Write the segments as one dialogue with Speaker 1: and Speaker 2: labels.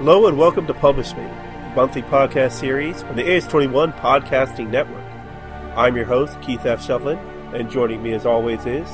Speaker 1: Hello and welcome to Publish Me, a monthly podcast series from the AS21 Podcasting Network. I'm your host, Keith F. Shovlin, and joining me as always is.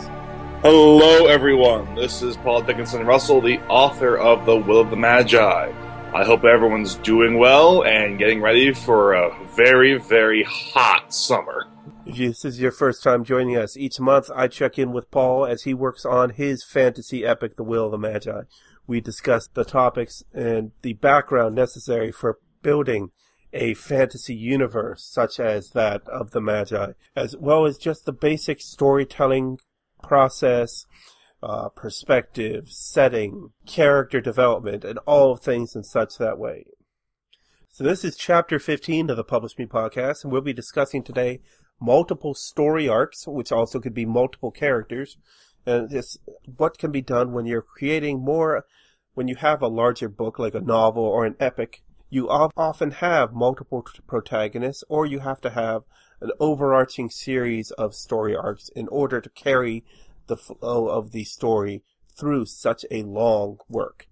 Speaker 2: Hello, everyone. This is Paul Dickinson Russell, the author of The Will of the Magi. I hope everyone's doing well and getting ready for a very, very hot summer.
Speaker 1: If this is your first time joining us, each month I check in with Paul as he works on his fantasy epic, The Will of the Magi we discussed the topics and the background necessary for building a fantasy universe such as that of the Magi, as well as just the basic storytelling process, uh, perspective, setting, character development, and all things and such that way. So this is chapter 15 of the Publish Me podcast, and we'll be discussing today multiple story arcs, which also could be multiple characters, and this what can be done when you're creating more when you have a larger book like a novel or an epic you often have multiple protagonists or you have to have an overarching series of story arcs in order to carry the flow of the story through such a long work.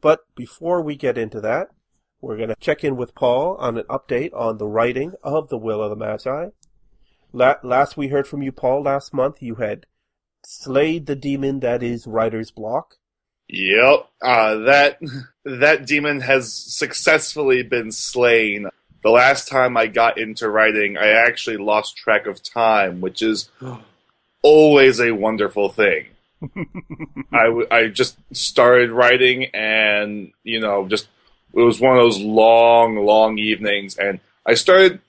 Speaker 1: But before we get into that, we're going to check in with Paul on an update on the writing of The Will of the Magi. last we heard from you, Paul, last month, you had slayed the demon that is writer's block.
Speaker 2: Yep, uh, that that demon has successfully been slain. The last time I got into writing, I actually lost track of time, which is always a wonderful thing. I, w- I just started writing, and you know, just it was one of those long, long evenings, and I started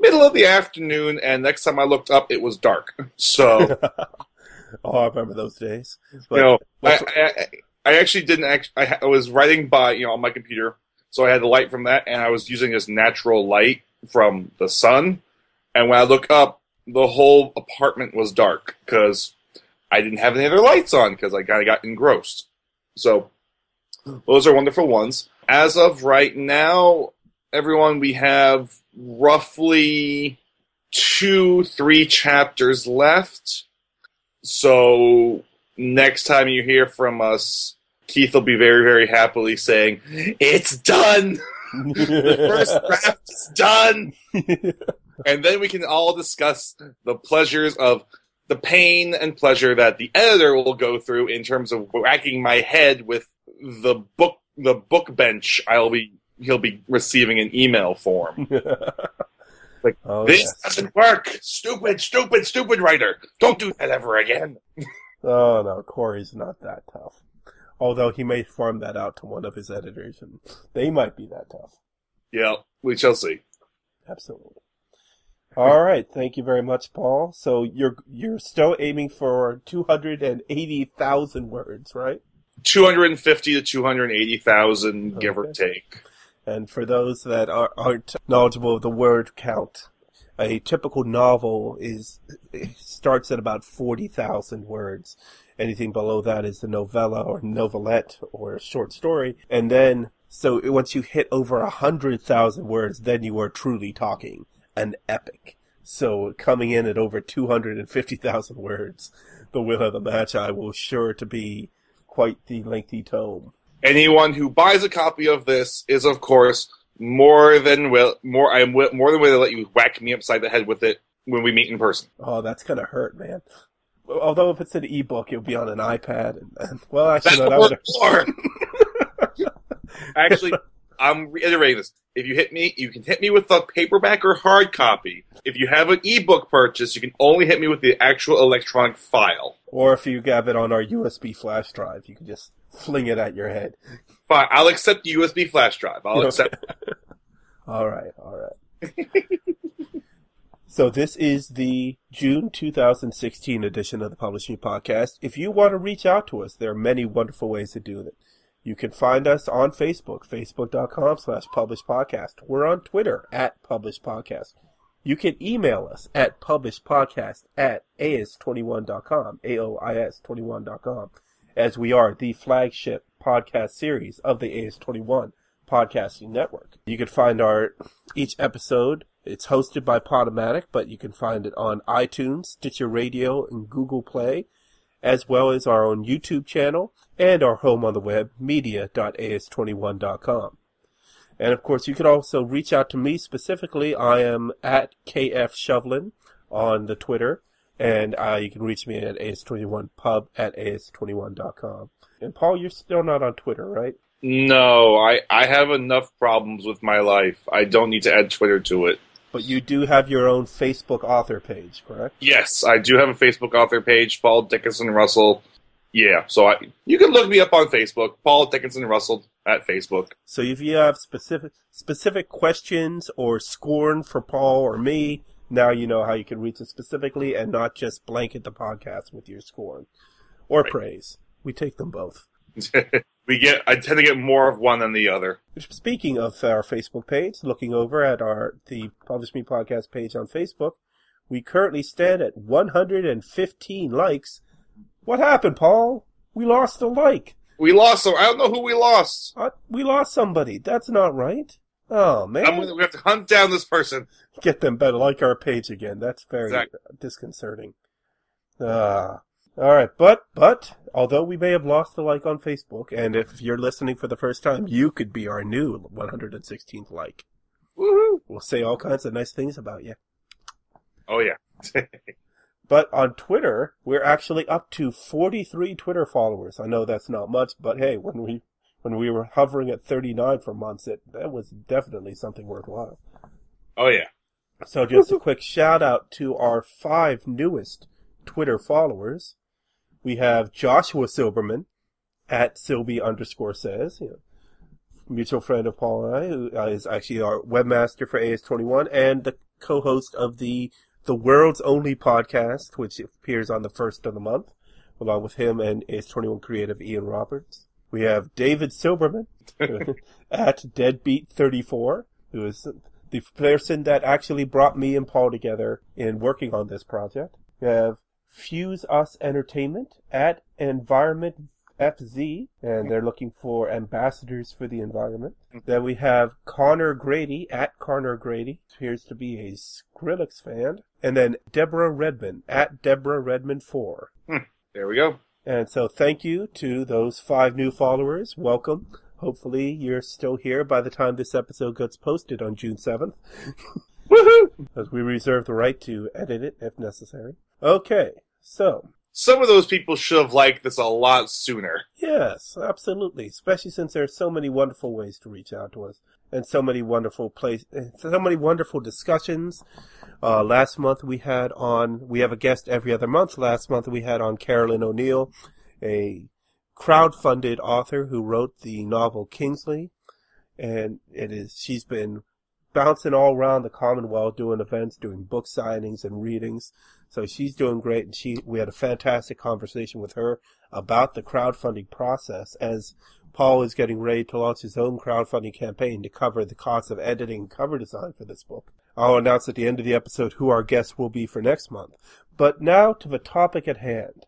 Speaker 2: middle of the afternoon, and next time I looked up, it was dark. So
Speaker 1: Oh, I remember those days.
Speaker 2: But, you know, I, I, I, actually didn't. Act, I, I was writing by you know on my computer, so I had the light from that, and I was using this natural light from the sun. And when I look up, the whole apartment was dark because I didn't have any other lights on because I kind of got engrossed. So those are wonderful ones. As of right now, everyone, we have roughly two, three chapters left. So next time you hear from us, Keith will be very, very happily saying, It's done! the first draft is done! and then we can all discuss the pleasures of the pain and pleasure that the editor will go through in terms of whacking my head with the book the book bench I'll be he'll be receiving an email form. Like oh, this yes. doesn't work. Stupid, stupid, stupid writer. Don't do that ever again.
Speaker 1: oh no, Corey's not that tough. Although he may farm that out to one of his editors, and they might be that tough.
Speaker 2: Yeah, we shall see.
Speaker 1: Absolutely. All right, thank you very much, Paul. So you're you're still aiming for two hundred and eighty thousand words, right?
Speaker 2: Two hundred and fifty to two hundred eighty thousand, okay. give or take.
Speaker 1: And for those that are, aren't knowledgeable of the word count, a typical novel is starts at about 40,000 words. Anything below that is a novella or novelette or a short story. And then, so once you hit over 100,000 words, then you are truly talking an epic. So coming in at over 250,000 words, The Will of the Magi will sure to be quite the lengthy tome
Speaker 2: anyone who buys a copy of this is, of course, more than will more. I'm more than willing to let you whack me upside the head with it when we meet in person.
Speaker 1: Oh, that's gonna hurt, man. Although if it's an ebook, it'll be on an iPad. And, and well, actually, no, that
Speaker 2: would. actually, I'm reiterating this. If you hit me, you can hit me with the paperback or hard copy. If you have an ebook purchase, you can only hit me with the actual electronic file.
Speaker 1: Or if you have it on our USB flash drive, you can just fling it at your head.
Speaker 2: Fine, I'll accept the USB flash drive. I'll accept.
Speaker 1: all right, all right. so this is the June 2016 edition of the Publishing Podcast. If you want to reach out to us, there are many wonderful ways to do it. You can find us on Facebook, facebook.com slash publish podcast. We're on Twitter at publish podcast. You can email us at publishpodcast at AOIS21.com, A-O-I-S 21.com as we are the flagship podcast series of the AS21 podcasting network. You can find our each episode. It's hosted by Podomatic, but you can find it on iTunes, Stitcher Radio, and Google Play. as well as our own YouTube channel and our home on the web, media.as21.com. And of course, you can also reach out to me specifically. I am at KF Shovlin on the Twitter, and uh, you can reach me at as21pub at as21.com. And Paul, you're still not on Twitter, right?
Speaker 2: No, I, I have enough problems with my life. I don't need to add Twitter to it.
Speaker 1: But you do have your own Facebook author page, correct?
Speaker 2: Yes, I do have a Facebook author page, Paul Dickinson Russell. Yeah, so I you can look me up on Facebook, Paul Dickinson Russell at Facebook.
Speaker 1: So if you have specific specific questions or scorn for Paul or me, now you know how you can reach us specifically and not just blanket the podcast with your scorn or
Speaker 2: Right.
Speaker 1: praise. We take them both.
Speaker 2: we get I tend to get more of one than the other.
Speaker 1: Speaking of our Facebook page, looking over at our the Publish Me podcast page on Facebook, we currently stand at 115 likes. What happened, Paul? We lost a like.
Speaker 2: We lost I don't know who we lost.
Speaker 1: Uh, we lost somebody. That's not right. Oh man,
Speaker 2: I'm we have to hunt down this person.
Speaker 1: get them better like our page again. That's very
Speaker 2: Exactly.
Speaker 1: disconcerting. Ah. All right, but but although we may have lost a like on Facebook, and if you're listening for the first time, you could be our new 116th like.
Speaker 2: Woohoo!
Speaker 1: We'll say all kinds of nice things about you.
Speaker 2: Oh yeah.
Speaker 1: But on Twitter, we're actually up to 43 Twitter followers. I know that's not much, but hey, when we when we were hovering at 39 for months, it that was definitely something worthwhile.
Speaker 2: Oh yeah.
Speaker 1: So just a quick shout out to our five newest Twitter followers. We have Joshua Silberman at Silby underscore says, you know, mutual friend of Paul and I, who uh, is actually our webmaster for AS21 and the co-host of the the world's only podcast, which appears on the first of the month, along with him and AS21 creative Ian Roberts. We have David Silberman at Deadbeat34, who is the person that actually brought me and Paul together in working on this project. We have Fuse Us Entertainment at Environment FZ, and they're looking for ambassadors for the environment. Then we have Connor Grady at Connor Grady, appears to be a Skrillex fan. And then Deborah Redmond at Deborah Redmond 4.
Speaker 2: Hmm, there we go.
Speaker 1: And so thank you to those five new followers. Welcome. Hopefully you're still here by the time this episode gets posted on June 7th,
Speaker 2: Woohoo!
Speaker 1: as we reserve the right to edit it if necessary. Okay, so,
Speaker 2: Some of those people should have liked this a lot sooner.
Speaker 1: yes, absolutely, especially since there are so many wonderful ways to reach out to us and so many wonderful place, so many wonderful discussions. Uh, last month we had on, we have a guest every other month. Last month we had on Carolyn O'Neill, a crowd-funded author who wrote the novel Kingsley, and it is she's been bouncing all around the Commonwealth doing events, doing book signings and readings. So she's doing great, and she we had a fantastic conversation with her about the crowdfunding process as Paul is getting ready to launch his own crowdfunding campaign to cover the cost of editing and cover design for this book. I'll announce at the end of the episode who our guest will be for next month. But now to the topic at hand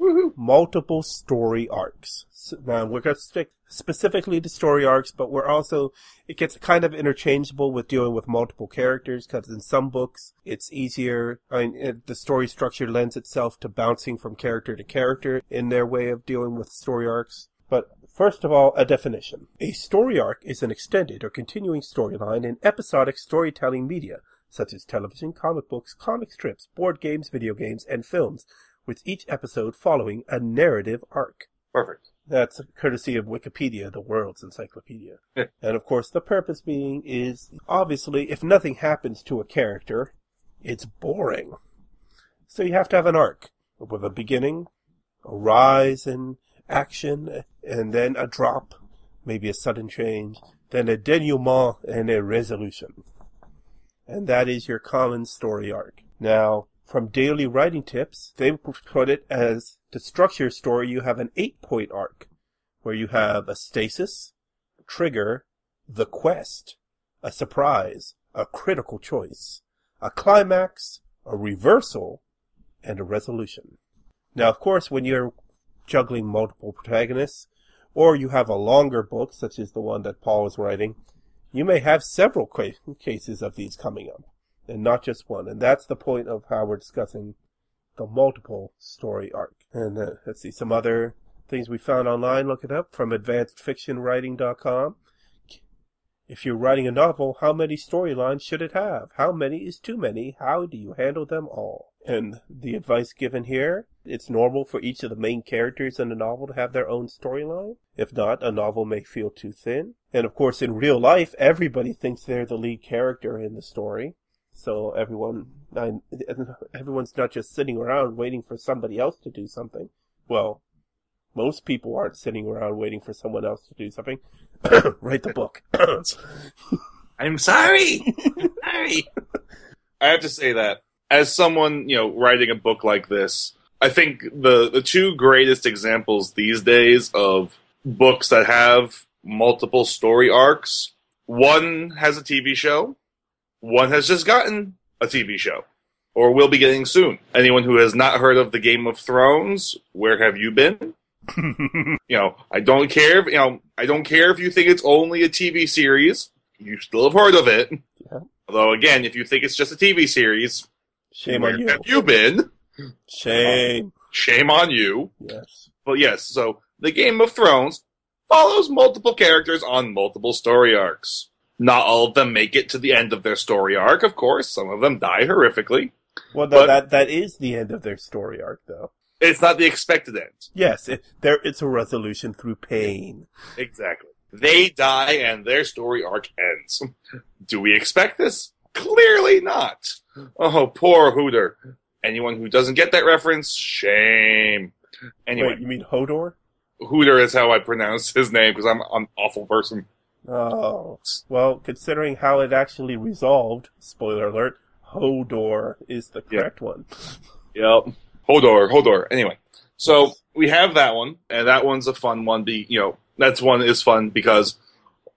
Speaker 2: Woohoo!
Speaker 1: multiple story arcs. So now we're going to stick specifically to story arcs, but we're also it gets kind of interchangeable with dealing with multiple characters because in some books it's easier. I mean, it, the story structure lends itself to bouncing from character to character in their way of dealing with story arcs. But first of all, a definition: a story arc is an extended or continuing storyline in episodic storytelling media. Such as television, comic books, comic strips, board games, video games, and films, with each episode following a narrative arc.
Speaker 2: Perfect.
Speaker 1: That's courtesy of Wikipedia, the world's encyclopedia.
Speaker 2: Yeah.
Speaker 1: and of course, the purpose being is obviously if nothing happens to a character, it's boring. So you have to have an arc with a beginning, a rise in action, and then a drop, maybe a sudden change, then a denouement and a resolution. And that is your common story arc. Now, from Daily Writing Tips, they put it as to structure your story, you have an eight point arc where you have a stasis, trigger, the quest, a surprise, a critical choice, a climax, a reversal, and a resolution. Now, of course, when you're juggling multiple protagonists, or you have a longer book, such as the one that Paul is writing, you may have several ca- cases of these coming up, and not just one. And that's the point of how we're discussing the multiple story arc. And uh, let's see some other things we found online. Look it up from advancedfictionwriting.com. If you're writing a novel, how many storylines should it have? How many is too many? How do you handle them all? And the advice given here, it's normal for each of the main characters in a novel to have their own storyline. If not, a novel may feel too thin. And of course, in real life, everybody thinks they're the lead character in the story. So everyone, I, everyone's not just sitting around waiting for somebody else to do something. Well, most people aren't sitting around waiting for someone else to do something. Write the book.
Speaker 2: I'm sorry. I'm sorry. I have to say that as someone, you know, writing a book like this, I think the the two greatest examples these days of books that have multiple story arcs, one has a TV show, one has just gotten a TV show or will be getting soon. Anyone who has not heard of the Game of Thrones, where have you been? you know, I don't care. If, you know, I don't care if you think it's only a TV series. You still have heard of it.
Speaker 1: Yeah.
Speaker 2: Although, again, if you think it's just a TV series,
Speaker 1: Shame
Speaker 2: where
Speaker 1: on you.
Speaker 2: have you been?
Speaker 1: Shame.
Speaker 2: Shame on you.
Speaker 1: Yes.
Speaker 2: But yes, so the Game of Thrones follows multiple characters on multiple story arcs. Not all of them make it to the end of their story arc, of course. Some of them die horrifically.
Speaker 1: Well, that, that that is the end of their story arc, though.
Speaker 2: It's not the expected end.
Speaker 1: Yes, it, there it's a resolution through pain.
Speaker 2: Exactly. They die and their story arc ends. Do we expect this? Clearly not. Oh, poor Hooter. Anyone who doesn't get that reference, shame. Anyway,
Speaker 1: Wait, you mean Hodor?
Speaker 2: Hooter is how I pronounce his name because I'm an awful person.
Speaker 1: Oh, well, considering how it actually resolved, spoiler alert, Hodor is the correct one.
Speaker 2: Yep. Hodor, Hodor. Anyway, so we have that one, and that one's a fun one. Be you know that's one is fun because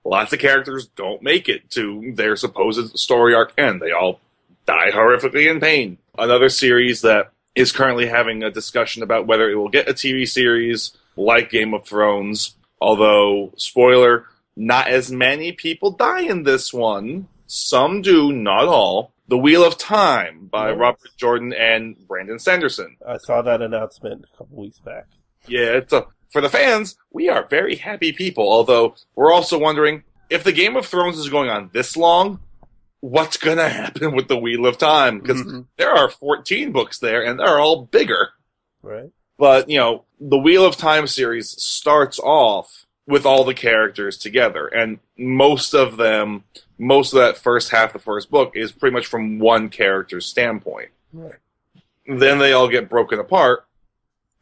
Speaker 2: lots of characters don't make it to their supposed story arc end. They all die horrifically in pain. Another series that is currently having a discussion about whether it will get a TV series like Game of Thrones. Although, spoiler, not as many people die in this one. Some do, not all. The Wheel of Time by. Robert Jordan and Brandon Sanderson.
Speaker 1: I saw that announcement a couple weeks back.
Speaker 2: Yeah, it's a, for the fans, we are very happy people. Although we're also wondering if the Game of Thrones is going on this long, what's going to happen with the Wheel of Time? Because
Speaker 1: Mhm.
Speaker 2: there are 14 books there, and they're all bigger.
Speaker 1: Right?
Speaker 2: But you know, the Wheel of Time series starts off with all the characters together, and most of them, most of that first half of the first book is pretty much from one character's standpoint
Speaker 1: Right.
Speaker 2: then they all get broken apart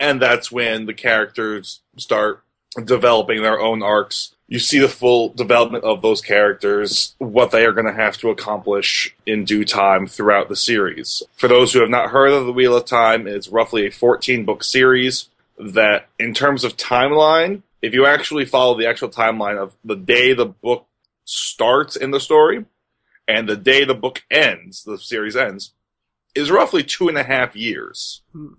Speaker 2: and that's when the characters start developing their own arcs you see the full development of those characters what they are going to have to accomplish in due time throughout the series for those who have not heard of the wheel of time it's roughly a 14 book series that in terms of timeline if you actually follow the actual timeline of the day the book starts in the story and the day the book ends the series ends is roughly two and a half years.
Speaker 1: Hmm.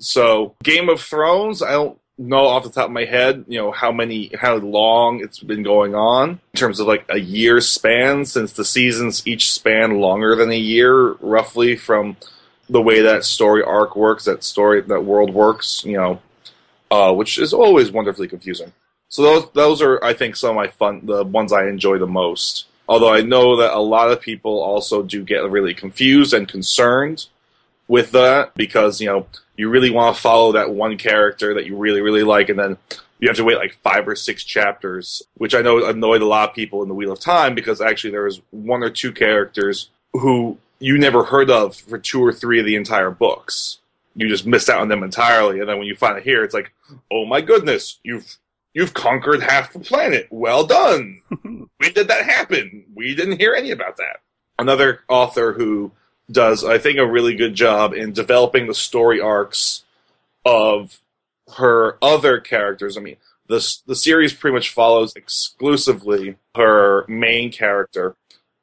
Speaker 2: So, Game of Thrones, I don't know off the top of my head, you know, how many, how long it's been going on in terms of like a year span since the seasons each span longer than a year, roughly from the way that story arc works, that story, that world works, you know, uh, which is always wonderfully confusing. So those, those are, I think, some of my fun, the ones I enjoy the most. Although I know that a lot of people also do get really confused and concerned with that because, you know, you really want to follow that one character that you really, really like, and then you have to wait like five or six chapters, which I know annoyed a lot of people in the Wheel of Time because actually there was one or two characters who you never heard of for two or three of the entire books. You just missed out on them entirely, and then when you finally hear, it's like, oh my goodness, you've you've conquered half the planet. Well done. when did that happen? We didn't hear any about that. Another author who does, I think, a really good job in developing the story arcs of her other characters. I mean, the the series pretty much follows exclusively her main character,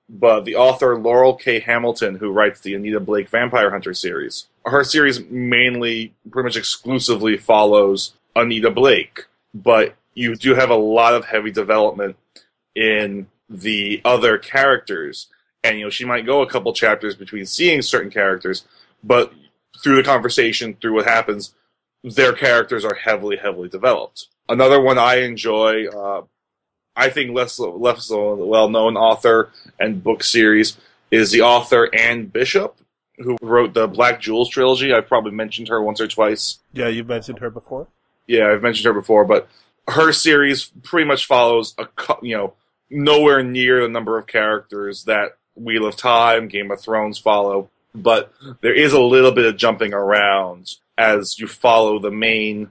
Speaker 2: but the author Laurell K. Hamilton, who writes the Anita Blake Vampire Hunter series, her series mainly, pretty much exclusively follows Anita Blake, but you do have a lot of heavy development in the other characters. And, you know, she might go a couple chapters between seeing certain characters, but through the conversation, through what happens, their characters are heavily, heavily developed. Another one I enjoy, uh, I think less less well known author and book series is the author Anne Bishop, who wrote the Black Jewels trilogy. I've probably mentioned her once or twice.
Speaker 1: Yeah, you've mentioned her before.
Speaker 2: Yeah, I've mentioned her before, but her series pretty much follows a you know nowhere near the number of characters that Wheel of Time, Game of Thrones follow, but there is a little bit of jumping around as you follow the main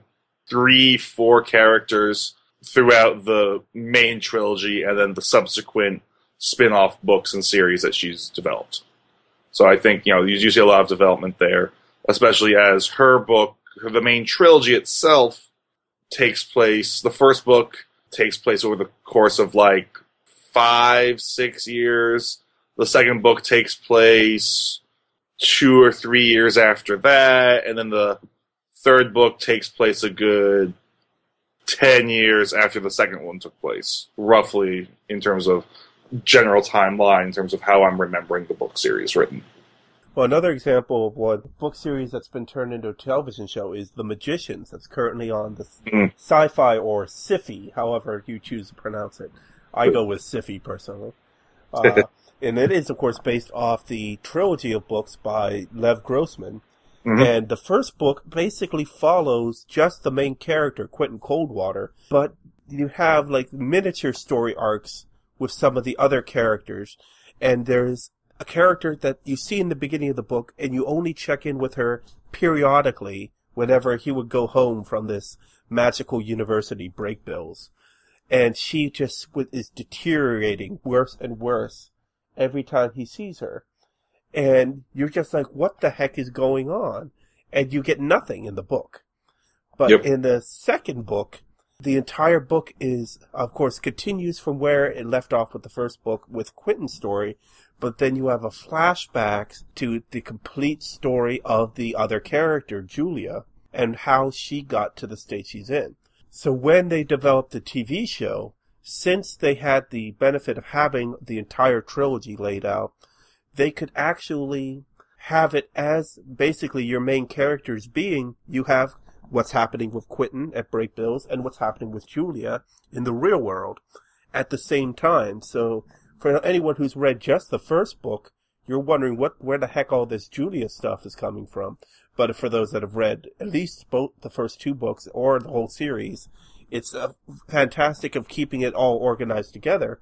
Speaker 2: three, four characters throughout the main trilogy and then the subsequent spin-off books and series that she's developed. So I think, you know, you see a lot of development there, especially as her book, the main trilogy itself takes place, the first book takes place over the course of like five, six years. The second book takes place two or three years after that, and then the third book takes place a good 10 years after the second one took place, roughly in terms of general timeline, in terms of how I'm remembering the book series written.
Speaker 1: Well, another example of one book series that's been turned into a television show is The Magicians, that's currently on the mm. sci-fi or sci-fi, however you choose to pronounce it. I go with sci-fi personally. Uh, and it is, of course, based off the trilogy of books by Lev Grossman. Mm-hmm. And the first book basically follows just the main character, Quentin Coldwater, but you have like miniature story arcs with some of the other characters. And there's a character that you see in the beginning of the book, and you only check in with her periodically whenever he would go home from this magical university Brakebills. And she just is deteriorating worse and worse every time he sees her. And you're just like, what the heck is going on? And you get nothing in the book. But yep. in the second book, the entire book is, of course, continues from where it left off with the first book with Quentin's story, but then you have a flashback to the complete story of the other character, Julia, and how she got to the state she's in. So when they developed the TV show, since they had the benefit of having the entire trilogy laid out, they could actually have it as basically your main characters being you have what's happening with Quentin at Brakebills and what's happening with Julia in the real world at the same time. So for anyone who's read just the first book, you're wondering what where the heck all this Julia stuff is coming from. But for those that have read at least both the first two books or the whole series, it's uh, fantastic of keeping it all organized together.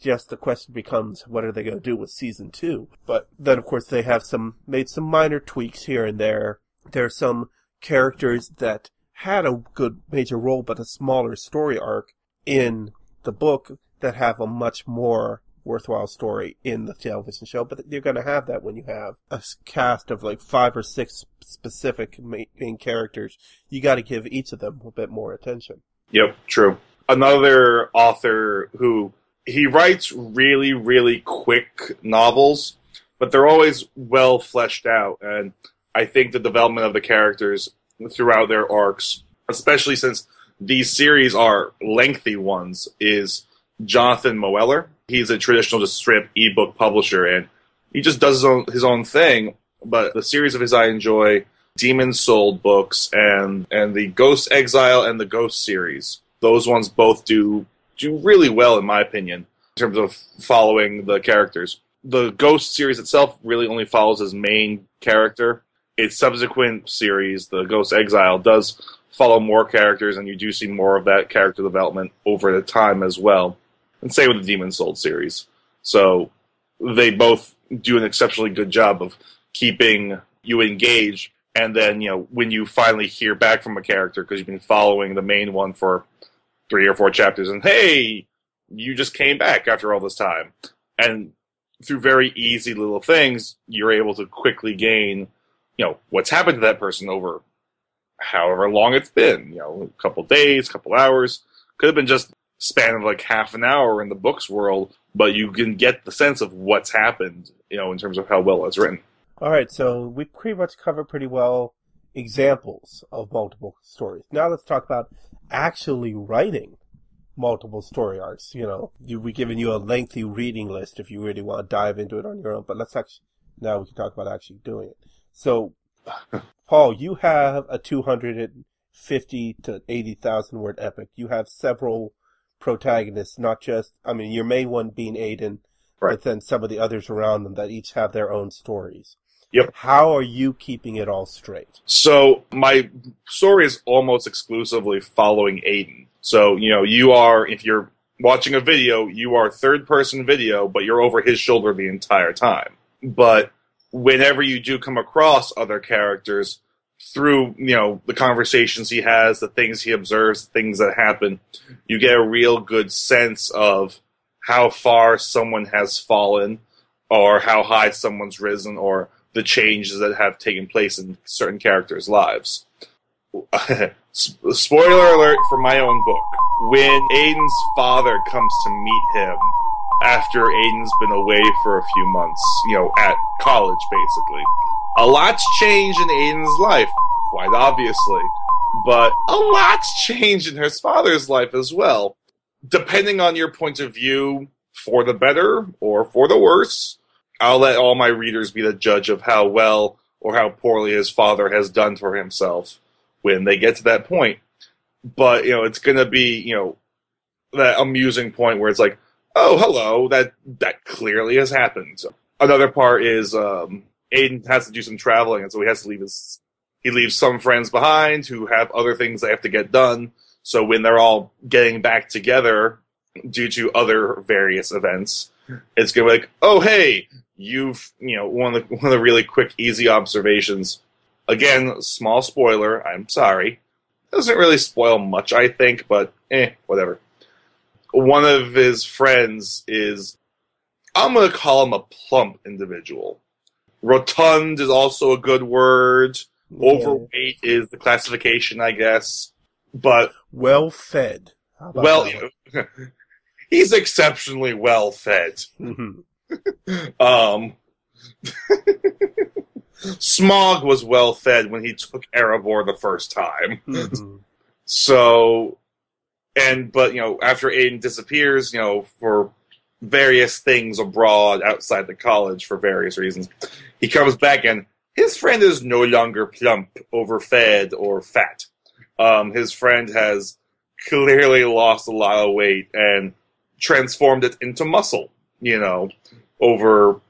Speaker 1: Just the question becomes, what are they going to do with season two? But then, of course, they have some made some minor tweaks here and there. There are some characters that had a good major role, but a smaller story arc in the book that have a much more worthwhile story in the television show, but you're going to have that when you have a cast of like five or six specific main characters. You got to give each of them a bit more attention.
Speaker 2: Yep, true. Another author who he writes really, really quick novels, but they're always well fleshed out, and I think the development of the characters throughout their arcs, especially since these series are lengthy ones, is Jonathan Moeller. He's a traditional just strip ebook publisher, and he just does his own his own thing. But the series of his I enjoy, Demon Soul books, and and the Ghost Exile and the Ghost series. Those ones both do do really well, in my opinion, in terms of following the characters. The Ghost series itself really only follows his main character. Its subsequent series, the Ghost Exile, does follow more characters, and you do see more of that character development over the time as well and same with the Demon Soul series. So they both do an exceptionally good job of keeping you engaged. And then, you know, when you finally hear back from a character because you've been following the main one for three or four chapters, and hey, you just came back after all this time. And through very easy little things, you're able to quickly gain, you know, what's happened to that person over however long it's been, you know, a couple days, couple hours. Could have been just span of like half an hour in the books world, but you can get the sense of what's happened, you know, in terms of how well it's written.
Speaker 1: All right, so we pretty much covered pretty well examples of multiple stories. Now let's talk about actually writing multiple story arcs. You know, we've given you a lengthy reading list if you really want to dive into it on your own, but let's actually, now we can talk about actually doing it. So Paul, you have a 250 to 80,000 word epic. You have several protagonists, not just, I mean, your main one being Aiden,
Speaker 2: Right.
Speaker 1: but then some of the others around them that each have their own stories.
Speaker 2: Yep.
Speaker 1: How are you keeping it all straight?
Speaker 2: So my story is almost exclusively following Aiden. So, you know, you are, if you're watching a video, you are third person video, but you're over his shoulder the entire time. But whenever you do come across other characters through, you know, the conversations he has, the things he observes, things that happen, you get a real good sense of how far someone has fallen or how high someone's risen or the changes that have taken place in certain characters' lives. Spoiler alert for my own book. When Aiden's father comes to meet him after Aiden's been away for a few months, you know, at college basically, a lot's changed in Aiden's life, quite obviously, but a lot's changed in his father's life as well. Depending on your point of view, for the better or for the worse, I'll let all my readers be the judge of how well or how poorly his father has done for himself when they get to that point. But, you know, it's going to be, you know, that amusing point where it's like, oh, hello, that that clearly has happened. Another part is um, Aiden has to do some traveling, and so he has to leave his. He leaves some friends behind who have other things they have to get done. So when they're all getting back together due to other various events, it's gonna be like, oh hey, you've you know one of the one of the really quick, easy observations. Again, small spoiler. I'm sorry. Doesn't really spoil much, I think, but eh, whatever. One of his friends is, I'm gonna call him a plump individual. Rotund is also a good word. Overweight is the classification, I guess. But
Speaker 1: Well fed.
Speaker 2: Well,
Speaker 1: that
Speaker 2: you know, he's exceptionally well fed.
Speaker 1: one?
Speaker 2: Um, Smaug was well fed when he took Erebor the first time.
Speaker 1: Mhm. Mhm.
Speaker 2: So, and but you know, after Aiden disappears, you know, for various things abroad outside the college for various reasons, he comes back and his friend is no longer plump, overfed, or fat. Um, his friend has clearly lost a lot of weight and transformed it into muscle. You know, over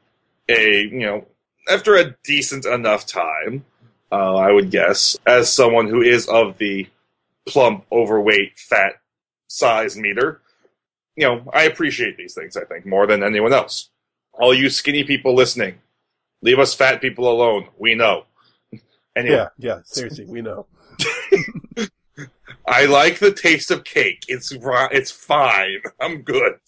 Speaker 2: a you know after a decent enough time, uh, I would guess, as someone who is of the plump, overweight, fat size meter, you know, I appreciate these things, I think, more than anyone else. All you skinny people listening, leave us fat people alone. We know. Anyway,
Speaker 1: Yeah, yeah, seriously, we know.
Speaker 2: I like the taste of cake. It's it's fine. I'm good.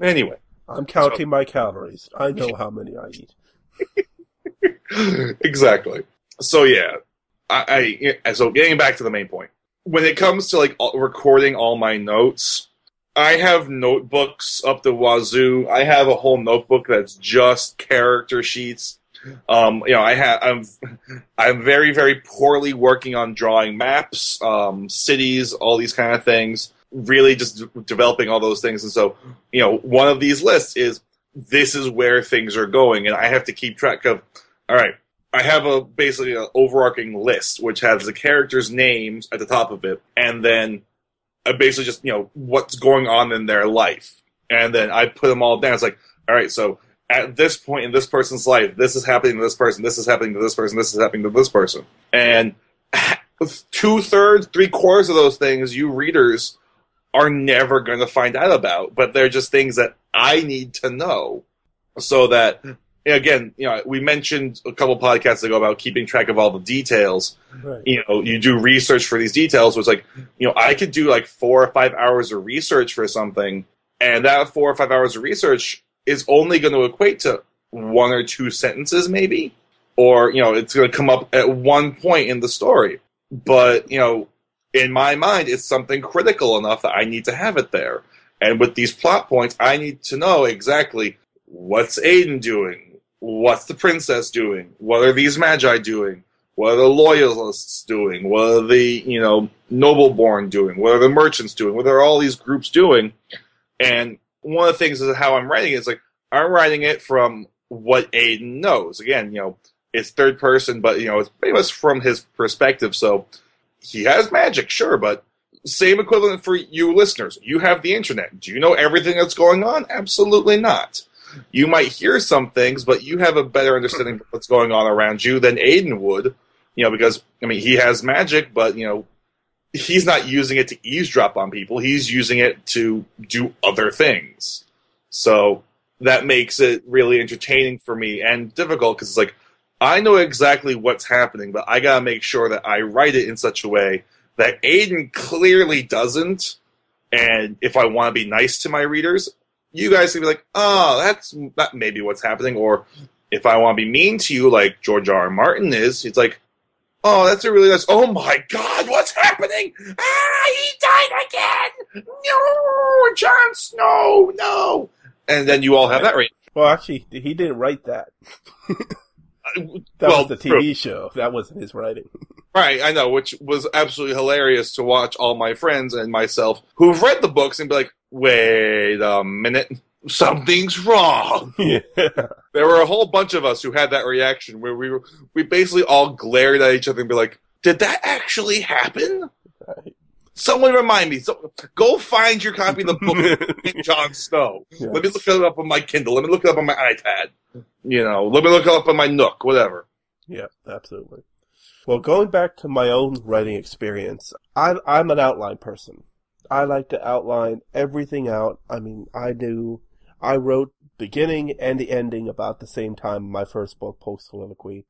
Speaker 2: Anyway,
Speaker 1: I'm counting my calories. I know how many I eat.
Speaker 2: exactly. So yeah, I, I so getting back to the main point. When it comes to like recording all my notes, I have notebooks up the wazoo. I have a whole notebook that's just character sheets. Um, you know, I have I'm I'm very very poorly working on drawing maps, um, cities, all these kind of things. Really, just d- developing all those things. And so, you know, one of these lists is this is where things are going, and I have to keep track of. All right, I have a basically an overarching list which has the characters' names at the top of it, and then I basically just you know what's going on in their life, and then I put them all down. It's like, all right, so at this point in this person's life, this is happening to this person, this is happening to this person, this is happening to this person, and two thirds, three quarters of those things, you readers are never going to find out about, but they're just things that I need to know so that again, you know, we mentioned a couple podcasts ago about keeping track of all the details.
Speaker 1: Right.
Speaker 2: You know, you do research for these details. Was like, you know, I could do like four or five hours of research for something, and that four or five hours of research is only going to equate to one or two sentences, maybe, or you know, it's going to come up at one point in the story. But you know, in my mind, it's something critical enough that I need to have it there. And with these plot points, I need to know exactly what's Aiden doing, what's the princess doing, what are these magi doing, what are the loyalists doing, what are the you know nobleborn doing, what are the merchants doing, what are all these groups doing. And one of the things is how I'm writing it is like I'm writing it from what Aiden knows. Again, you know, it's third person, but you know it's pretty much from his perspective. So he has magic, sure, but same equivalent for you listeners. You have the internet. Do you know everything that's going on? Absolutely not. You might hear some things, but you have a better understanding of what's going on around you than Aiden would. You know, because I mean, he has magic, but you know, he's not using it to eavesdrop on people. He's using it to do other things. So that makes it really entertaining for me and difficult because it's like I know exactly what's happening, but I gotta make sure that I write it in such a way that Aiden clearly doesn't. And if I want to be nice to my readers, you guys can be like, "Oh, that's that maybe what's happening." Or if I want to be mean to you, like George R. R. Martin is, it's like, "Oh, that's a really nice." Oh my God, what's happening? Ah, he died again! No, Jon Snow, no! And then you all have that right.
Speaker 1: Well, actually, he didn't write that. That
Speaker 2: well,
Speaker 1: was the
Speaker 2: true.
Speaker 1: TV show. That wasn't his writing.
Speaker 2: Right, I know, which was absolutely hilarious to watch all my friends and myself who've read the books and be like, wait a minute, something's wrong.
Speaker 1: yeah.
Speaker 2: There were a whole bunch of us who had that reaction where we were, we basically all glared at each other and be like, did that actually happen?
Speaker 1: Right.
Speaker 2: Someone remind me. So, go find your copy of the book Jon Snow.
Speaker 1: Yes.
Speaker 2: Let me look it up on my Kindle. Let me look it up on my iPad. You know, let me look it up on my Nook, whatever.
Speaker 1: Yeah, absolutely. Well, going back to my own writing experience, I, I'm an outline person. I like to outline everything out. I mean, I knew I wrote beginning and the ending about the same time in my first book, Post Soliloquy,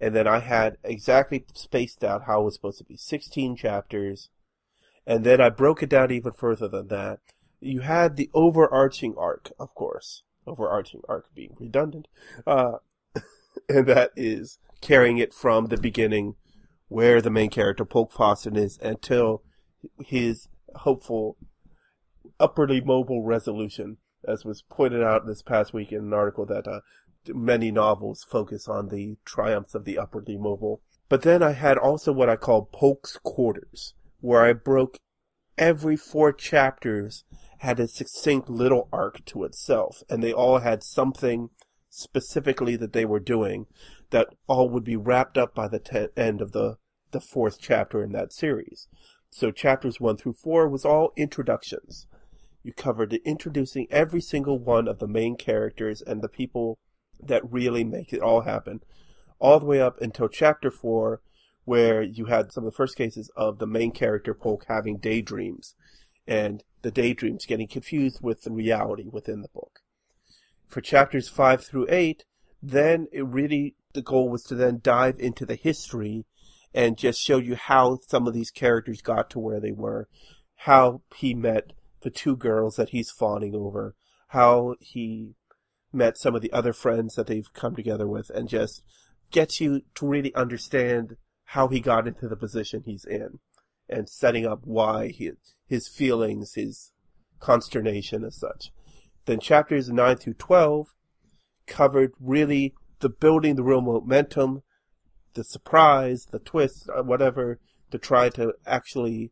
Speaker 1: and then I had exactly spaced out how it was supposed to be 16 chapters, and then I broke it down even further than that. You had the overarching arc, of course, overarching arc being redundant, uh, and that is carrying it from the beginning where the main character Polk Fawson is until his hopeful upwardly mobile resolution, as was pointed out this past week in an article that uh, many novels focus on the triumphs of the upwardly mobile. But then I had also what I call Polk's Quarters, where I broke every four chapters had a succinct little arc to itself, and they all had something specifically that they were doing that all would be wrapped up by the end of the, the fourth chapter in that series. So chapters one through four was all introductions. You covered introducing every single one of the main characters and the people that really make it all happen, all the way up until chapter four, where you had some of the first cases of the main character Polk having daydreams, and the daydreams getting confused with the reality within the book. For chapters five through eight, then it really the goal was to then dive into the history and just show you how some of these characters got to where they were, how he met the two girls that he's fawning over, how he met some of the other friends that they've come together with, and just get you to really understand how he got into the position he's in, and setting up why his his feelings, his consternation, as such. Then chapters nine through twelve covered really the building the real momentum, the surprise, the twist, uh, whatever, to try to actually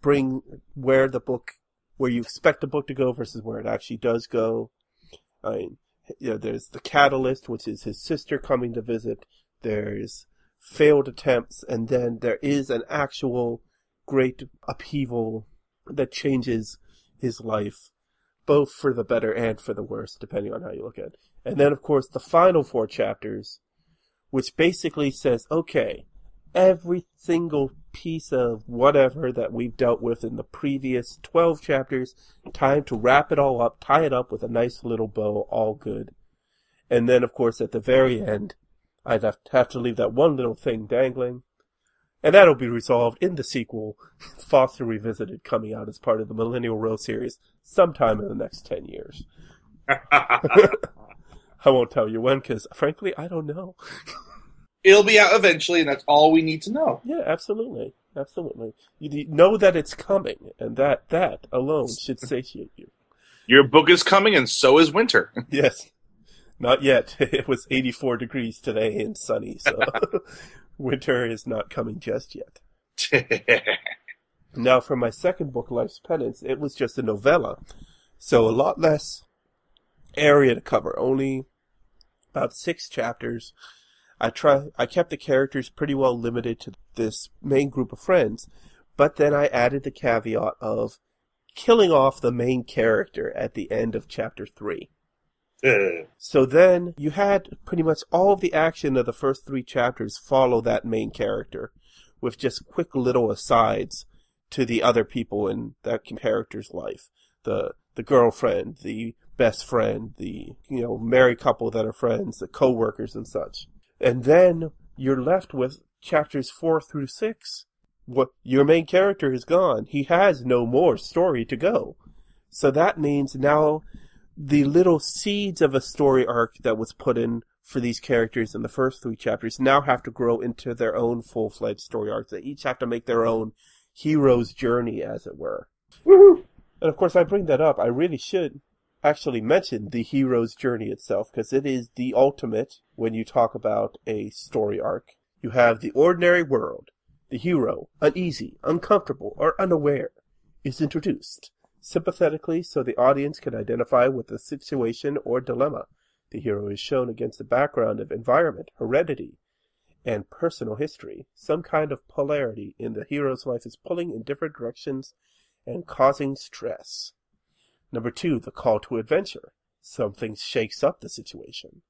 Speaker 1: bring where the book, where you expect the book to go versus where it actually does go. I mean, you know, there's the catalyst, which is his sister coming to visit. There's failed attempts, and then there is an actual great upheaval that changes his life, both for the better and for the worse, depending on how you look at it. And then, of course, the final four chapters, which basically says, okay, every single piece of whatever that we've dealt with in the previous 12 chapters, time to wrap it all up, tie it up with a nice little bow, all good. And then, of course, at the very end, I'd have have to leave that one little thing dangling. And that'll be resolved in the sequel, Foster Revisited, coming out as part of the Millennial Row series sometime in the next 10 years. I won't tell you when, because frankly, I don't know.
Speaker 2: It'll be out eventually, and that's all we need to know.
Speaker 1: Yeah, absolutely. Absolutely. You know that it's coming, and that, that alone should satiate you.
Speaker 2: Your book is coming, and so is winter.
Speaker 1: Yes. Not yet. It was 84 degrees today and sunny, so winter is not coming just yet. Now, for my second book, Life's Penance, it was just a novella, so a lot less area to cover, only about six chapters. I try I kept the characters pretty well limited to this main group of friends, but then I added the caveat of killing off the main character at the end of chapter 3. So then you had pretty much all of the action of the first three chapters follow that main character, with just quick little asides to the other people in that character's life. The the girlfriend, the best friend, the you know married couple that are friends, the co-workers and such. And then you're left with chapters four through six. What your main character is gone. He has no more story to go. So that means now the little seeds of a story arc that was put in for these characters in the first three chapters now have to grow into their own full fledged story arcs. They each have to make their own hero's journey, as it were.
Speaker 2: woohoo.
Speaker 1: And of course, I bring that up. I really should actually mention the hero's journey itself, because it is the ultimate when you talk about a story arc. You have the ordinary world. The hero, uneasy, uncomfortable, or unaware, is introduced sympathetically so the audience can identify with the situation or dilemma. The hero is shown against the background of environment, heredity, and personal history. Some kind of polarity in the hero's life is pulling in different directions and causing stress. Number two, the call to adventure. Something shakes up the situation.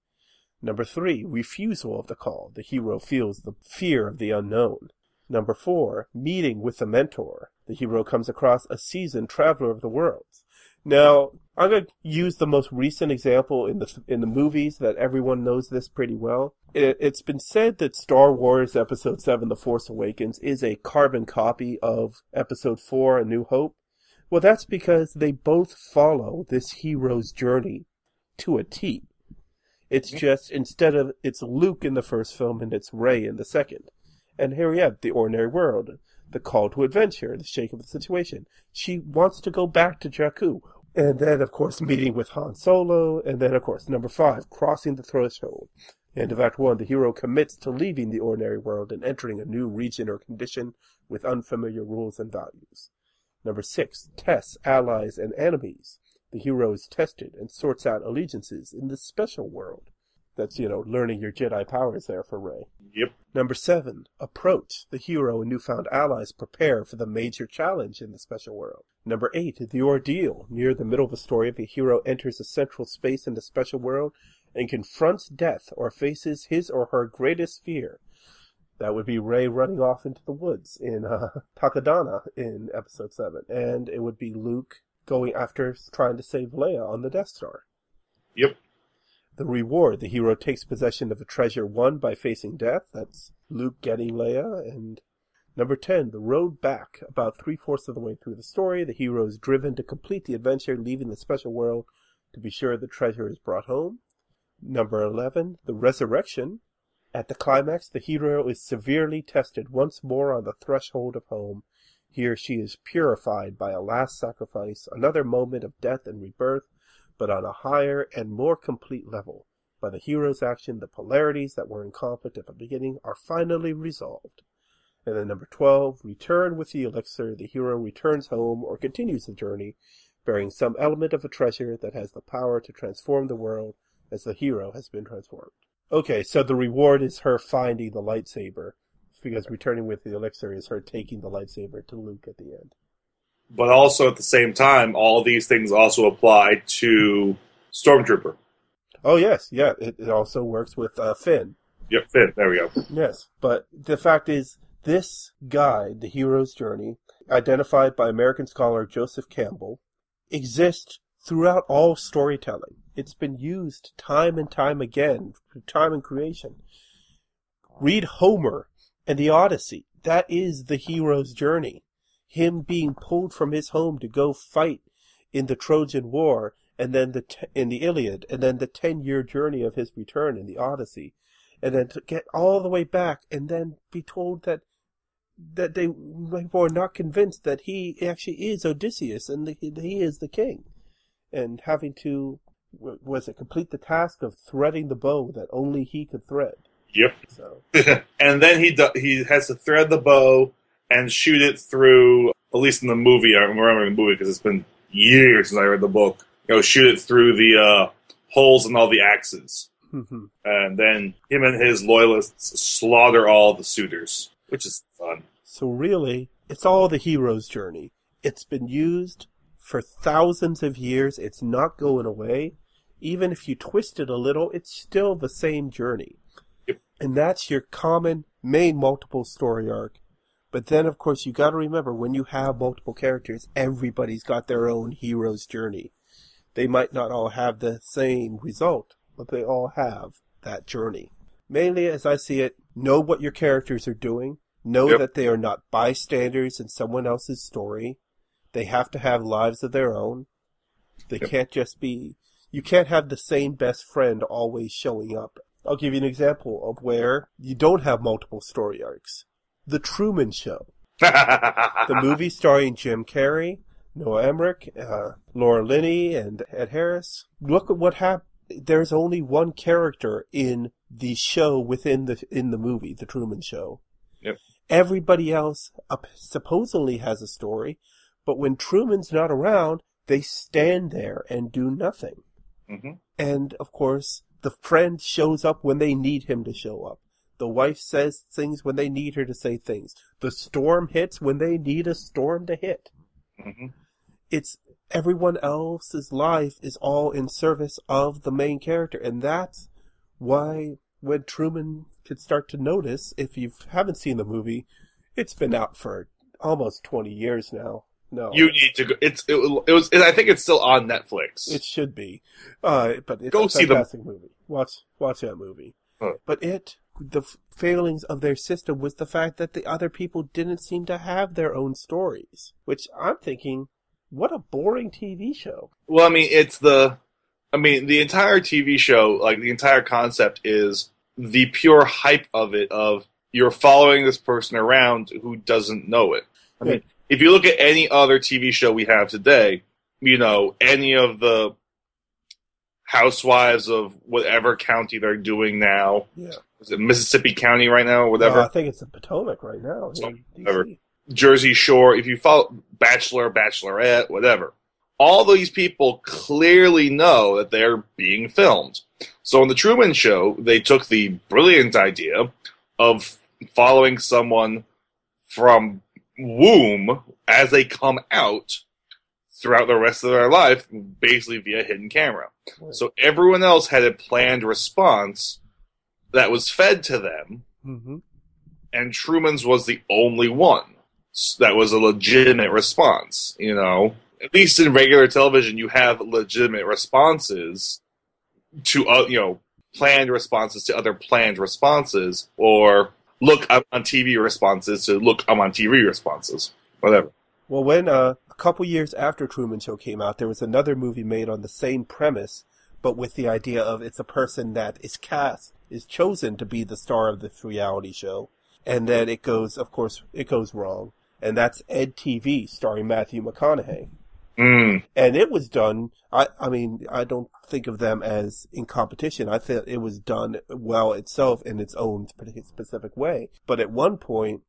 Speaker 1: Number three, refusal of the call. The hero feels the fear of the unknown. Number four, meeting with the mentor. The hero comes across a seasoned traveler of the worlds. Now, I'm going to use the most recent example in the in the movies that everyone knows this pretty well. It, it's been said that Star Wars Episode Seven: The Force Awakens is a carbon copy of Episode Four: A New Hope. Well, that's because they both follow this hero's journey to a T. It's mm-hmm. just instead of it's Luke in the first film and it's Rey in the second. And here we have the ordinary world, the call to adventure, the shake of the situation. She wants to go back to Jakku. And then, of course, meeting with Han Solo. And then, of course, number five, crossing the threshold. End of Act One, the hero commits to leaving the ordinary world and entering a new region or condition with unfamiliar rules and values. Number six, tests allies and enemies. The hero is tested and sorts out allegiances in the special world. That's, you know, learning your Jedi powers there for Rey.
Speaker 2: Yep.
Speaker 1: Number seven, approach. The hero and newfound allies prepare for the major challenge in the special world. Number eight, the ordeal. Near the middle of the story, the hero enters a central space in the special world and confronts death or faces his or her greatest fear. That would be Rey running off into the woods in uh, Takodana in episode 7. And it would be Luke going after trying to save Leia on the Death Star.
Speaker 2: Yep.
Speaker 1: The reward, the hero takes possession of a treasure won by facing death. That's Luke getting Leia. And number 10, the road back. About three fourths of the way through the story, the hero is driven to complete the adventure, leaving the special world to be sure the treasure is brought home. Number 11, the resurrection. At the climax, the hero is severely tested once more on the threshold of home. Here she is purified by a last sacrifice, another moment of death and rebirth, but on a higher and more complete level. By the hero's action, the polarities that were in conflict at the beginning are finally resolved. And then number 12, return with the elixir. The hero returns home or continues the journey, bearing some element of a treasure that has the power to transform the world as the hero has been transformed. Okay, so the reward is her finding the lightsaber, because returning with the elixir is her taking the lightsaber to Luke at the end.
Speaker 2: But also at the same time, all these things also apply to Stormtrooper.
Speaker 1: Oh yes, yeah, it, it also works with uh, Finn.
Speaker 2: Yep, Finn. There we go.
Speaker 1: Yes, but the fact is, this guide, The Hero's Journey, identified by American scholar Joseph Campbell, exists throughout all storytelling. It's been used time and time again, through time and creation. Read Homer and the Odyssey. That is the hero's journey. Him being pulled from his home to go fight in the Trojan War, and then the t- in the Iliad, and then the ten-year journey of his return in the Odyssey, and then to get all the way back, and then be told that that they were not convinced that he actually is Odysseus and that he is the king, and having to was it complete the task of threading the bow that only he could thread.
Speaker 2: Yep.
Speaker 1: So
Speaker 2: and then he do, he has to thread the bow and shoot it through. At least in the movie, I remember the movie because it's been years since I read the book. You know, shoot it through the uh, holes in all the axes.
Speaker 1: Mhm.
Speaker 2: and then him and his loyalists slaughter all the suitors, which is fun.
Speaker 1: So really, it's all the hero's journey. It's been used for thousands of years. It's not going away. Even if you twist it a little, it's still the same journey.
Speaker 2: Yep.
Speaker 1: And that's your common main multiple story arc. But then, of course, you gotta remember when you have multiple characters, everybody's got their own hero's journey. They might not all have the same result, but they all have that journey. Mainly, as I see it, know what your characters are doing. Know
Speaker 2: Yep.
Speaker 1: that they are not bystanders in someone else's story. They have to have lives of their own. They
Speaker 2: Yep.
Speaker 1: can't just be, you can't have the same best friend always showing up. I'll give you an example of where you don't have multiple story arcs. The Truman Show. The movie starring Jim Carrey, Noah Emmerich, uh, Laura Linney, and Ed Harris. Look at what happened. There's only one character in the show within the in the movie, The Truman Show.
Speaker 2: Yep.
Speaker 1: Everybody else up, supposedly has a story, but when Truman's not around, they stand there and do nothing.
Speaker 2: hmm
Speaker 1: And of course, the friend shows up when they need him to show up. The wife says things when they need her to say things. The storm hits when they need a storm to hit.
Speaker 2: hmm
Speaker 1: It's everyone else's life is all in service of the main character. And that's why when Truman could start to notice, if you haven't seen the movie, it's been out for almost 20 years now. No.
Speaker 2: You need to go. It's it, it was. I think it's still on Netflix.
Speaker 1: It should be, uh, but it's
Speaker 2: Go
Speaker 1: a
Speaker 2: see the-
Speaker 1: movie. Watch, watch that movie.
Speaker 2: Huh.
Speaker 1: But it, the failings of their system was the fact that the other people didn't seem to have their own stories. Which I'm thinking, what a boring TV show.
Speaker 2: Well, I mean, it's the. I mean, the entire TV show, like the entire concept, is the pure hype of it. Of you're following this person around who doesn't know it. I mean, if you look at any other TV show we have today, you know, any of the housewives of whatever county they're doing now,
Speaker 1: Yeah,
Speaker 2: is it Mississippi County right now or whatever?
Speaker 1: I think it's the Potomac right now.
Speaker 2: So, whatever. Jersey Shore, if you follow Bachelor, Bachelorette, whatever, all these people clearly know that they're being filmed. So on the Truman Show, they took the brilliant idea of following someone from womb as they come out throughout the rest of their life, basically via hidden camera.
Speaker 1: Right.
Speaker 2: So everyone else had a planned response that was fed to them
Speaker 1: Mhm.
Speaker 2: and Truman's was the only one that was a legitimate response. You know, at least in regular television, you have legitimate responses to uh, you know planned responses to other planned responses, or look I'm on TV responses to look I'm on TV responses, whatever.
Speaker 1: Well, when uh, a couple years after Truman Show came out, there was another movie made on the same premise, but with the idea of it's a person that is cast, is chosen to be the star of this reality show, and then it goes, of course, it goes wrong, and that's Ed TV starring Matthew McConaughey.
Speaker 2: Mm,
Speaker 1: And it was done. I, I mean, I don't think of them as in competition. I think it was done well itself in its own spe- specific way. But at one point,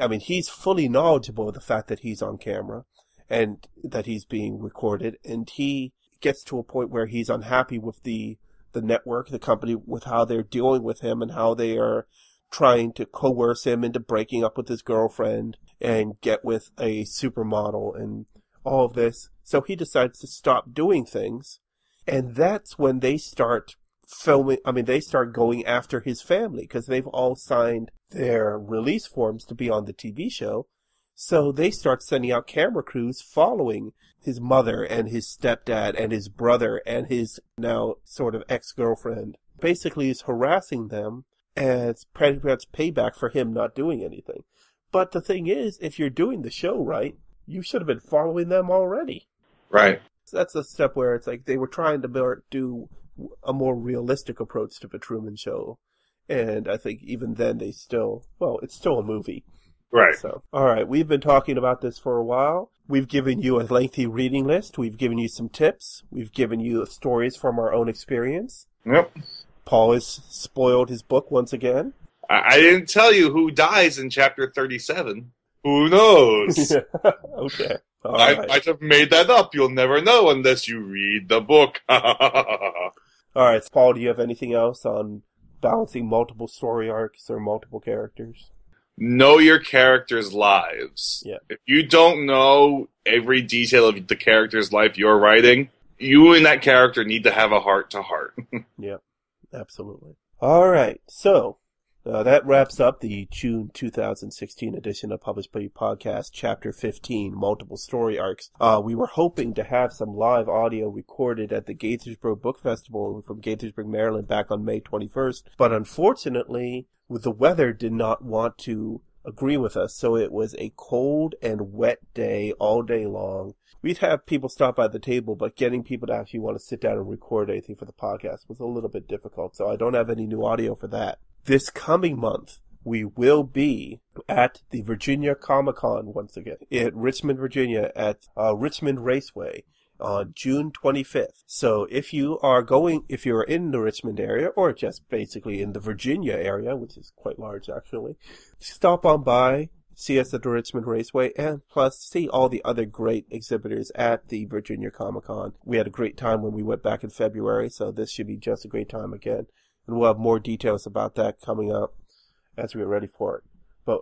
Speaker 1: I mean, he's fully knowledgeable of the fact that he's on camera and that he's being recorded, and he gets to a point where he's unhappy with the the network, the company, with how they're dealing with him and how they are trying to coerce him into breaking up with his girlfriend and get with a supermodel and all of this. So he decides to stop doing things. And that's when they start filming. I mean, they start going after his family because they've all signed their release forms to be on the TV show. So they start sending out camera crews following his mother and his stepdad and his brother and his now sort of ex-girlfriend. Basically is harassing them as pretty much payback for him not doing anything. But the thing is, if you're doing the show right, you should have been following them already.
Speaker 2: right.
Speaker 1: So that's a step where it's like they were trying to do a more realistic approach to the Truman Show, and I think even then they still well, it's still a movie.
Speaker 2: Right.
Speaker 1: So, all right, we've been talking about this for a while. We've given you a lengthy reading list. We've given you some tips. We've given you stories from our own experience.
Speaker 2: Yep.
Speaker 1: Paul has spoiled his book once again.
Speaker 2: I, I didn't tell you who dies in chapter 37. Who knows?
Speaker 1: okay. All
Speaker 2: I
Speaker 1: right.
Speaker 2: might have made that up. You'll never know unless you read the book.
Speaker 1: All All right, Paul, do you have anything else on balancing multiple story arcs or multiple characters?
Speaker 2: Know your characters' lives.
Speaker 1: Yeah.
Speaker 2: If you don't know every detail of the character's life you're writing, you and that character need to have a heart to heart.
Speaker 1: yeah, absolutely. All right, so uh, that wraps up the June 2016 edition of Published by You Podcast, Chapter 15, Multiple Story Arcs. Uh, we were hoping to have some live audio recorded at the Gaithersburg Book Festival from Gaithersburg, Maryland back on May 21st, but unfortunately, the weather did not want to agree with us, so it was a cold and wet day all day long. We'd have people stop by the table, but getting people to actually want to sit down and record anything for the podcast was a little bit difficult, so I don't have any new audio for that this coming month, we will be at the Virginia Comic Con once again in Richmond, Virginia at uh, Richmond Raceway on June 25th. So if you are going, if you're in the Richmond area or just basically in the Virginia area, which is quite large actually, stop on by, see us at the Richmond Raceway, and plus see all the other great exhibitors at the Virginia Comic Con. We had a great time when we went back in February, so this should be just a great time again and we'll have more details about that coming up as we get ready for it. But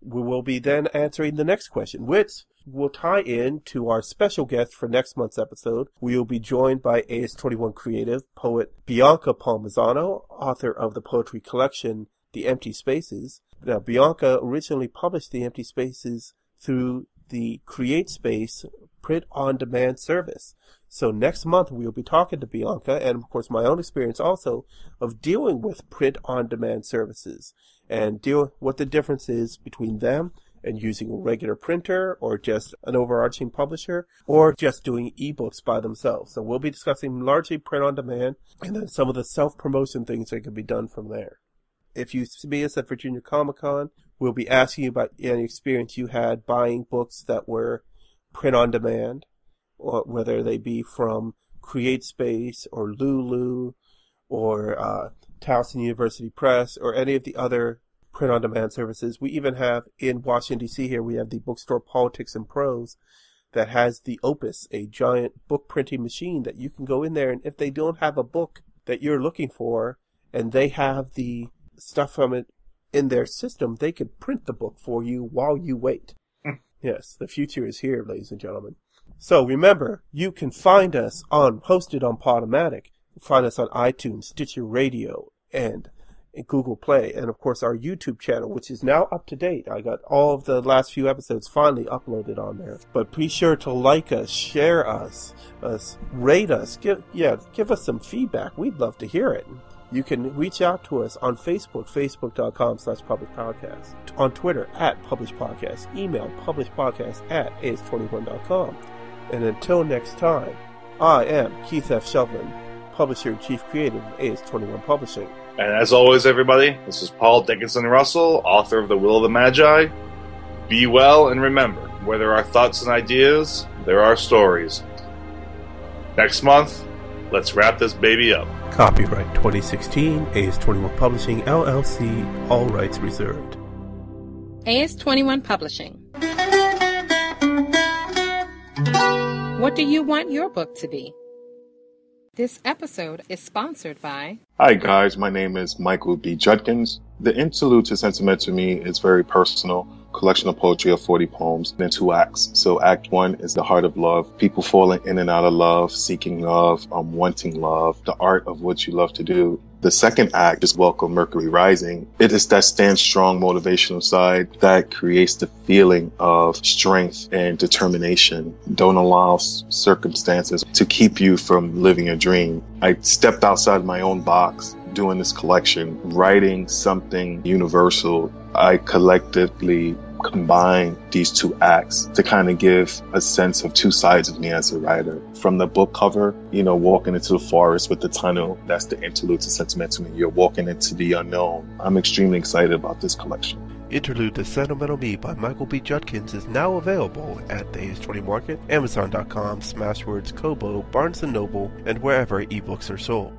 Speaker 1: we will be then answering the next question, which will tie in to our special guest for next month's episode. We will be joined by AS21 creative poet Bianca Palmisano, author of the poetry collection The Empty Spaces. Now, Bianca originally published The Empty Spaces through the CreateSpace print on demand service. So next month we will be talking to Bianca and of course my own experience also of dealing with print on demand services and deal what the difference is between them and using a regular printer or just an overarching publisher or just doing ebooks by themselves. So we'll be discussing largely print on demand and then some of the self promotion things that can be done from there. If you see us at Virginia Comic Con, we'll be asking you about any experience you had buying books that were print on demand or whether they be from CreateSpace or Lulu or uh, Towson University Press or any of the other print on demand services. We even have in Washington D.C. here we have the bookstore Politics and Prose that has the Opus, a giant book printing machine that you can go in there and if they don't have a book that you're looking for and they have the stuff from it in their system, they can print the book for you while you wait. Hmm. yes, the future is here, ladies and gentlemen. So remember, you can find us on hosted on Podomatic. Find us on iTunes, Stitcher Radio, and Google Play, and of course our YouTube channel, which is now up to date. I got all of the last few episodes finally uploaded on there. But be sure to like us, share us, us rate us, give yeah, give us some feedback. We'd love to hear it. You can reach out to us on Facebook, facebook.com slash publish podcast, on Twitter at publish podcast, email publishpodcast at as21.com. And until next time, I am Keith F. Shelton, Publisher and Chief Creative of AS21 Publishing.
Speaker 2: And as always, everybody, this is Paul Dickinson Russell, author of The Will of the Magi. Be well and remember, where there are thoughts and ideas, there are stories. Next month, let's wrap this baby up.
Speaker 1: Copyright 2016, AS21 Publishing, LLC, all rights reserved.
Speaker 3: AS21 Publishing. What do you want your book to be? This episode is sponsored by.
Speaker 4: Hi, guys. My name is Michael B. Judkins. The interlude to Sentiment to me is very personal collection of poetry of 40 poems in two acts. So act one is the heart of love, people falling in and out of love, seeking love, um, wanting love, the art of what you love to do. The second act is Welcome Mercury Rising. It is that stand strong motivational side that creates the feeling of strength and determination. Don't allow circumstances to keep you from living a dream. I stepped outside my own box doing this collection, writing something universal. I collectively combine these two acts to kind of give a sense of two sides of me as a writer. From the book cover, you know, walking into the forest with the tunnel, that's the interlude to sentiment to me. You're walking into the unknown. I'm extremely excited about this collection.
Speaker 1: Interlude to Sentimental Me by Michael B. Judkins is now available at the AS20 Market, Amazon.com, Smashwords, Kobo, Barnes & Noble, and wherever ebooks are sold.